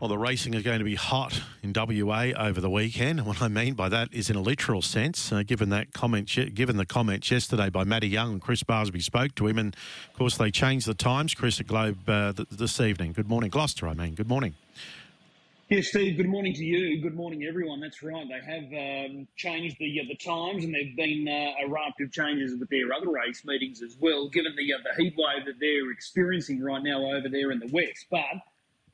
Well, the racing is going to be hot in WA over the weekend. What I mean by that is in a literal sense, uh, given that comment, given the comments yesterday by Matty Young and Chris Barsby spoke to him, and of course they changed the times. Chris at Globe uh, th- this evening. Good morning, Gloucester. I mean, good morning. Yeah, Steve. Good morning to you. Good morning, everyone. That's right. They have um, changed the uh, the times, and there've been uh, a raft of changes with their other race meetings as well. Given the uh, the heat wave that they're experiencing right now over there in the west, but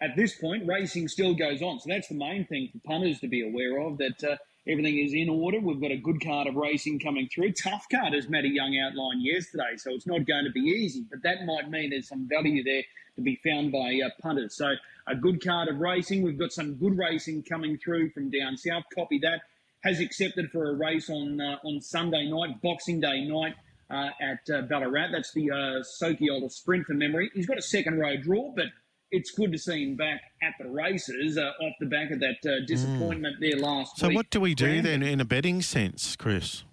at this point, racing still goes on. So that's the main thing for punters to be aware of that uh, everything is in order. We've got a good card of racing coming through. Tough card, as Matty Young outlined yesterday. So it's not going to be easy, but that might mean there's some value there to be found by uh, punters. So a good card of racing. We've got some good racing coming through from down south. Copy that. Has accepted for a race on uh, on Sunday night, Boxing Day night. Uh, at uh, Ballarat. That's the uh, Sokyola Sprint for memory. He's got a second row draw, but it's good to see him back at the races uh, off the back of that uh, disappointment mm. there last so week. So, what do we do then in a betting sense, Chris?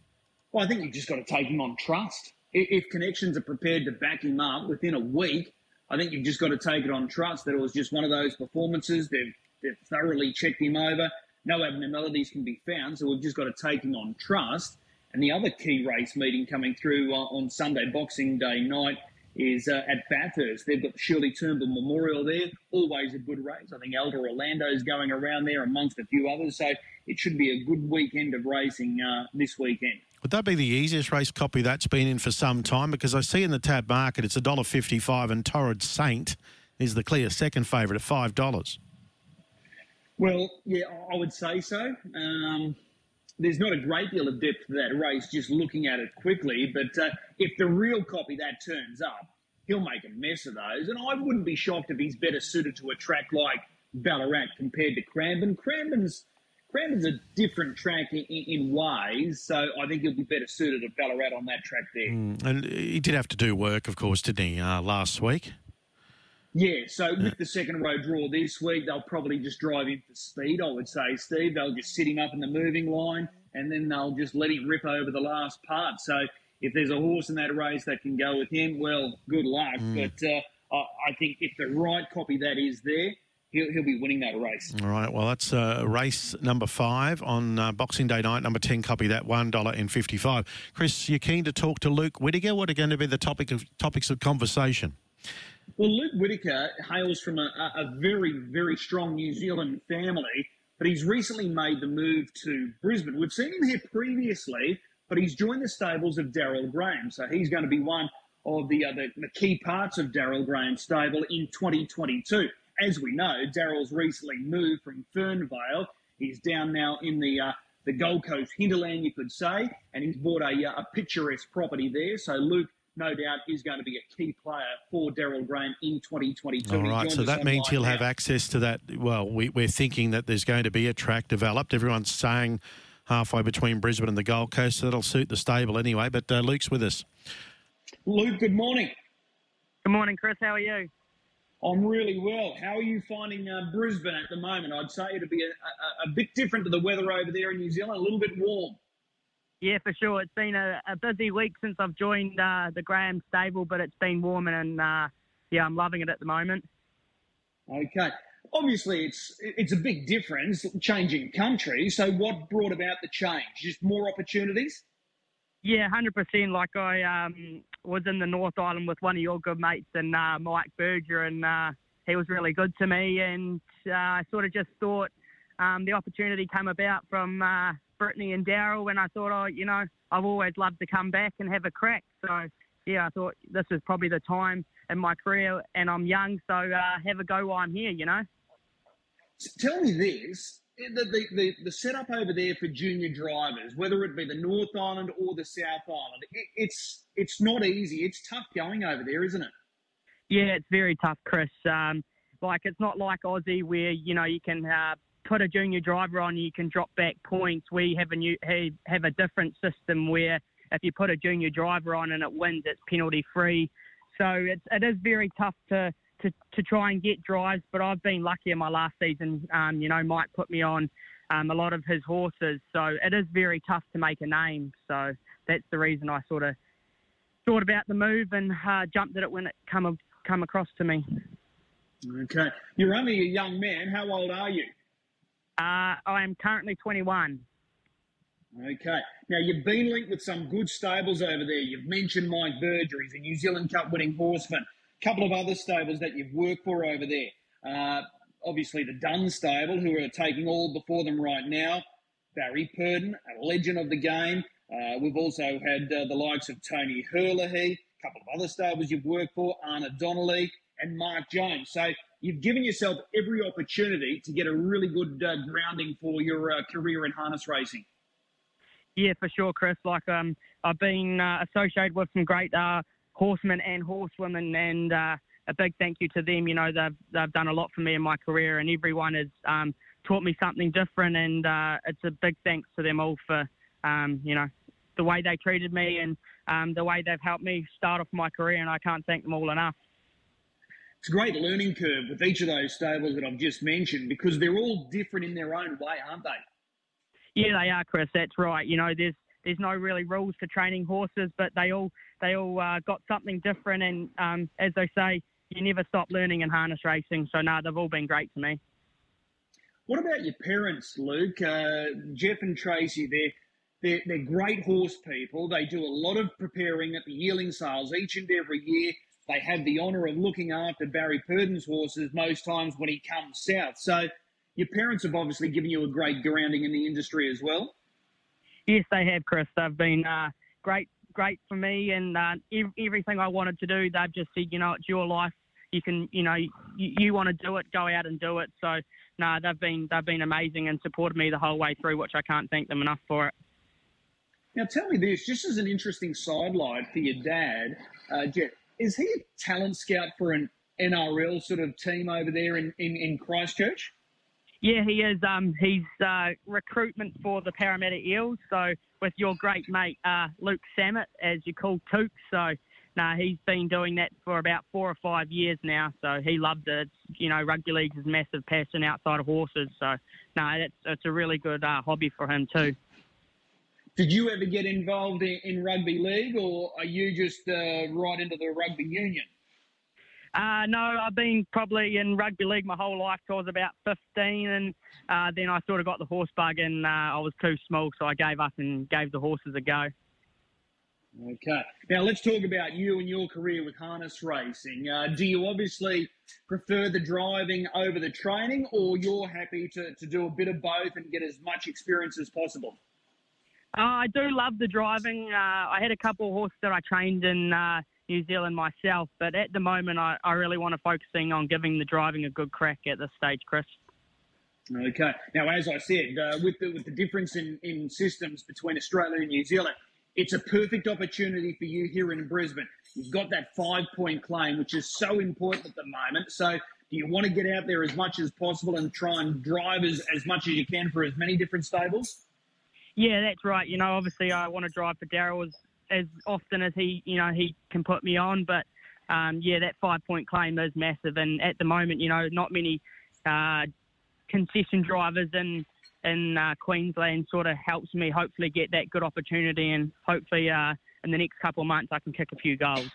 Well, I think you've just got to take him on trust. If connections are prepared to back him up within a week, I think you've just got to take it on trust that it was just one of those performances. They've, they've thoroughly checked him over. No abnormalities can be found, so we've just got to take him on trust. And the other key race meeting coming through uh, on Sunday, Boxing Day night, is uh, at Bathurst. They've got the Shirley Turnbull Memorial there. Always a good race. I think Elder Orlando is going around there amongst a few others. So it should be a good weekend of racing uh, this weekend. Would that be the easiest race copy that's been in for some time? Because I see in the tab market it's $1.55 and Torrid Saint is the clear second favourite at $5. Well, yeah, I would say so. Um, there's not a great deal of depth to that race just looking at it quickly. But uh, if the real copy that turns up, he'll make a mess of those. And I wouldn't be shocked if he's better suited to a track like Ballarat compared to Cranbourne. Cranbourne's Cranbourne's a different track in, in, ways, so I think he'll be better suited at Ballarat on that track there. Mm, and he did have to do work, of course, didn't he, uh, last week? Yeah, so with the second row draw this week, they'll probably just drive him for speed, I would say, Steve. They'll just sit him up in the moving line and then they'll just let him rip over the last part. So if there's a horse in that race that can go with him, well, good luck. Mm. But uh, I think if the right copy that is there, He'll, he'll, be winning that race. All right. Well, that's uh, race number five on uh, Boxing Day night. Number ten, copy that one dollar and fifty-five. Chris, you're keen to talk to Luke Whittaker. What are going to be the topic of topics of conversation? Well, Luke Whittaker hails from a, a very, very strong New Zealand family, but he's recently made the move to Brisbane. We've seen him here previously, but he's joined the stables of Daryl Graham. So he's going to be one of the, uh, the, the key parts of Daryl Graham's stable in 2022. As we know, Daryl's recently moved from Fernvale. He's down now in the uh, the Gold Coast hinterland, you could say, and he's bought a, uh, a picturesque property there. So Luke no doubt is going to be a key player for Daryl Graham in 2022. All right, so that means he'll now. have access to that. Well, we, are thinking that there's going to be a track developed. Everyone's saying halfway between Brisbane and the Gold Coast, so that'll suit the stable anyway. But uh, Luke's with us. Luke, good morning. Good morning, Chris. How are you? I'm really well. How are you finding uh, Brisbane at the moment? I'd say it'd be a, a, a bit different to the weather over there in New Zealand, a little bit warm. Yeah, for sure. It's been a, a busy week since I've joined uh, the Graham stable, but it's been warm and uh, yeah, I'm loving it at the moment. Okay. Obviously, it's it's a big difference changing country. So, what brought about the change? Just more opportunities? Yeah, hundred percent. Like I um, was in the North Island with one of your good mates and uh, Mike Berger, and uh, he was really good to me. And uh, I sort of just thought um, the opportunity came about from uh, Brittany and Daryl, and I thought, oh, you know, I've always loved to come back and have a crack. So, yeah, I thought this is probably the time in my career, and I'm young, so uh, have a go while I'm here, you know. Tell me this. The, the, the, the, setup over there for junior drivers, whether it be the North Island or the South Island, it, it's it's not easy. It's tough going over there, isn't it? Yeah, it's very tough, Chris. Um, like it's not like Aussie where you know you can uh, put a junior driver on, you can drop back points. We have a new have a different system where if you put a junior driver on and it wins, it's penalty free. So it's it is very tough to to, to try and get drives, but I've been lucky in my last season. Um, you know, Mike put me on um, a lot of his horses, so it is very tough to make a name. So that's the reason I sort of thought about the move and uh, jumped at it when it come come across to me. Okay, you're only a young man. How old are you? Uh, I am currently 21. Okay. Now, you've been linked with some good stables over there. You've mentioned Mike Berger. He's a New Zealand Cup winning horseman. A couple of other stables that you've worked for over there. Uh, obviously, the Dunn stable, who are taking all before them right now. Barry Purdon, a legend of the game. Uh, we've also had uh, the likes of Tony Herlihy, a couple of other stables you've worked for, Anna Donnelly, and Mark Jones. So you've given yourself every opportunity to get a really good uh, grounding for your uh, career in harness racing. Yeah, for sure, Chris. Like um, I've been uh, associated with some great uh, horsemen and horsewomen, and uh, a big thank you to them. You know, they've they've done a lot for me in my career, and everyone has um, taught me something different, and uh, it's a big thanks to them all for um, you know the way they treated me and um, the way they've helped me start off my career, and I can't thank them all enough. It's a great learning curve with each of those stables that I've just mentioned because they're all different in their own way, aren't they? Yeah, they are, Chris. That's right. You know, there's there's no really rules for training horses, but they all they all uh, got something different. And um, as they say, you never stop learning in harness racing. So no, they've all been great to me. What about your parents, Luke? Uh, Jeff and Tracy, they're, they're, they're great horse people. They do a lot of preparing at the yearling sales each and every year. They have the honour of looking after Barry Purdon's horses most times when he comes south. So your parents have obviously given you a great grounding in the industry as well. Yes, they have, Chris. They've been uh, great, great for me, and uh, everything I wanted to do, they've just said, you know, it's your life. You can, you know, you, you want to do it, go out and do it. So, no, they've been they've been amazing and supported me the whole way through, which I can't thank them enough for it. Now, tell me this, just as an interesting sidelight for your dad, uh, Jet, is he a talent scout for an NRL sort of team over there in, in, in Christchurch? Yeah, he is. Um, he's uh, recruitment for the Parramatta Eels. So with your great mate uh, Luke Sammut, as you call Took. So no, nah, he's been doing that for about four or five years now. So he loved it. You know, rugby league is a massive passion outside of horses. So no, nah, it's it's a really good uh, hobby for him too. Did you ever get involved in, in rugby league, or are you just uh, right into the rugby union? Uh, no, I've been probably in rugby league my whole life till I was about 15, and uh, then I sort of got the horse bug, and uh, I was too small, so I gave up and gave the horses a go. Okay. Now let's talk about you and your career with harness racing. Uh, do you obviously prefer the driving over the training, or you're happy to, to do a bit of both and get as much experience as possible? Uh, I do love the driving. Uh, I had a couple of horses that I trained in uh, New Zealand myself. But at the moment, I, I really want to focusing on giving the driving a good crack at this stage, Chris. Okay. Now, as I said, uh, with the with the difference in, in systems between Australia and New Zealand, it's a perfect opportunity for you here in Brisbane. You've got that five point claim, which is so important at the moment. So, do you want to get out there as much as possible and try and drive as, as much as you can for as many different stables? Yeah, that's right. You know, obviously, I want to drive for Daryl as as often as he, you know, he can put me on. But um, yeah, that five point claim is massive, and at the moment, you know, not many uh, concession drivers in in uh, Queensland sort of helps me hopefully get that good opportunity, and hopefully uh, in the next couple of months I can kick a few goals.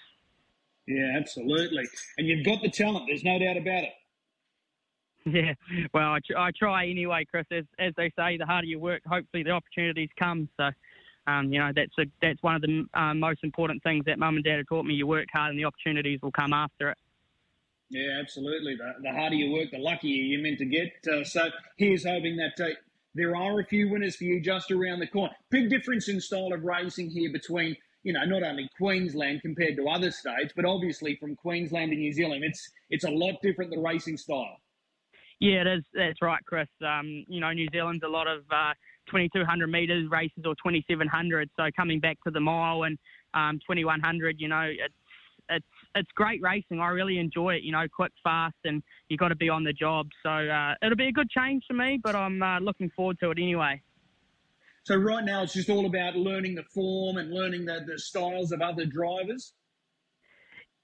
Yeah, absolutely, and you've got the talent. There's no doubt about it. Yeah, well, I, I try anyway, Chris. As, as they say, the harder you work, hopefully the opportunities come. So um, you know, that's a, that's one of the uh, most important things that mum and dad have taught me. You work hard and the opportunities will come after it. Yeah, absolutely. The, the harder you work, the luckier you're meant to get. Uh, so here's hoping that uh, there are a few winners for you just around the corner. Big difference in style of racing here between, you know, not only Queensland compared to other states, but obviously from Queensland to New Zealand. It's it's a lot different the racing style. Yeah, it is. That's right, Chris. Um, you know, New Zealand's a lot of uh, 2200 metres races or 2700. So coming back to the mile and um, 2100, you know, it's it's it's great racing. I really enjoy it. You know, quick, fast, and you got to be on the job. So uh, it'll be a good change for me, but I'm uh, looking forward to it anyway. So right now it's just all about learning the form and learning the, the styles of other drivers.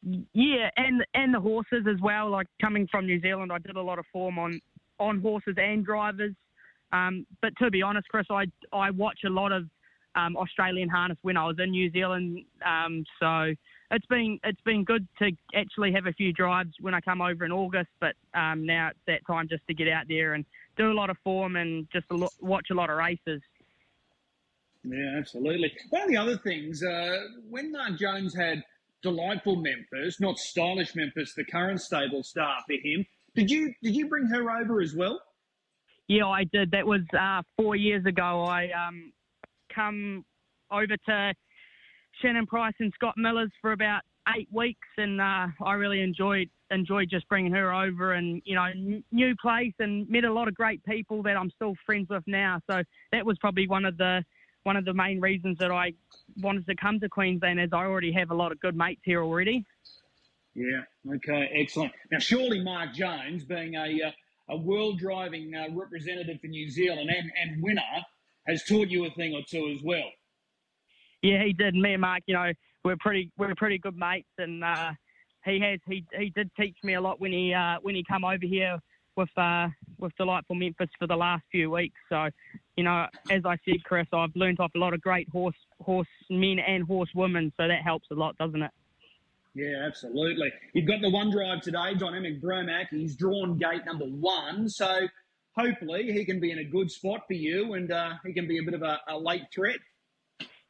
Yeah, and and the horses as well. Like coming from New Zealand, I did a lot of form on on horses and drivers. Um, but to be honest, Chris, I I watch a lot of um, Australian harness when I was in New Zealand. Um, so it's been it's been good to actually have a few drives when I come over in August. But um, now it's that time just to get out there and do a lot of form and just a lo- watch a lot of races. Yeah, absolutely. One of the other things, uh, when Mark Jones had delightful Memphis, not stylish Memphis, the current stable star for him, did you did you bring her over as well? Yeah, I did. That was uh, four years ago. I um, come over to Shannon Price and Scott Miller's for about eight weeks, and uh, I really enjoyed enjoyed just bringing her over, and you know, n- new place, and met a lot of great people that I'm still friends with now. So that was probably one of the one of the main reasons that I wanted to come to Queensland, as I already have a lot of good mates here already. Yeah. Okay. Excellent. Now, surely Mark Jones, being a uh, a world driving uh, representative for New Zealand and, and winner, has taught you a thing or two as well. Yeah, he did. Me and Mark, you know, we're pretty we're pretty good mates, and uh, he has he he did teach me a lot when he uh, when he come over here with uh, with delightful Memphis for the last few weeks. So, you know, as I said, Chris, I've learnt off a lot of great horse horse men and horse women, so that helps a lot, doesn't it? Yeah, absolutely. You've got the one drive today, Dynamic Bromac. He's drawn gate number one, so hopefully he can be in a good spot for you, and uh, he can be a bit of a, a late threat.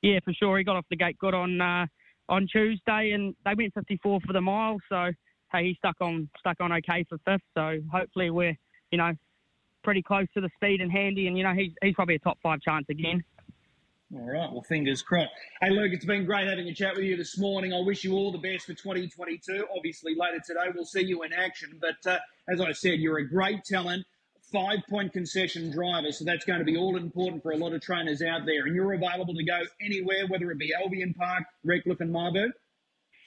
Yeah, for sure. He got off the gate good on uh, on Tuesday, and they went 54 for the mile. So hey, he stuck on stuck on okay for fifth. So hopefully we're you know pretty close to the speed and handy, and you know he's he's probably a top five chance again. All right. Well, fingers crossed. Hey, Luke, it's been great having a chat with you this morning. I wish you all the best for 2022. Obviously, later today we'll see you in action. But uh, as I said, you're a great talent, five point concession driver. So that's going to be all important for a lot of trainers out there. And you're available to go anywhere, whether it be Albion Park, Redcliffe, and Marburg.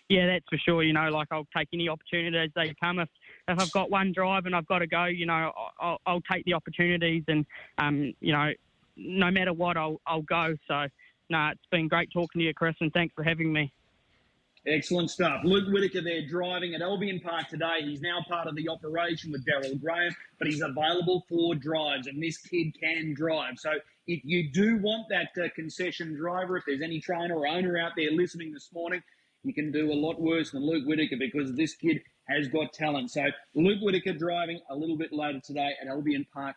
Yeah, that's for sure. You know, like I'll take any opportunity as they come. If if I've got one drive and I've got to go, you know, I'll, I'll take the opportunities, and um, you know, no matter what, I'll I'll go. So, no, it's been great talking to you, Chris, and thanks for having me. Excellent stuff. Luke Whitaker there driving at Albion Park today. He's now part of the operation with Daryl Graham, but he's available for drives, and this kid can drive. So if you do want that uh, concession driver, if there's any trainer or owner out there listening this morning, you can do a lot worse than Luke Whitaker because this kid has got talent. So Luke Whitaker driving a little bit later today at Albion Park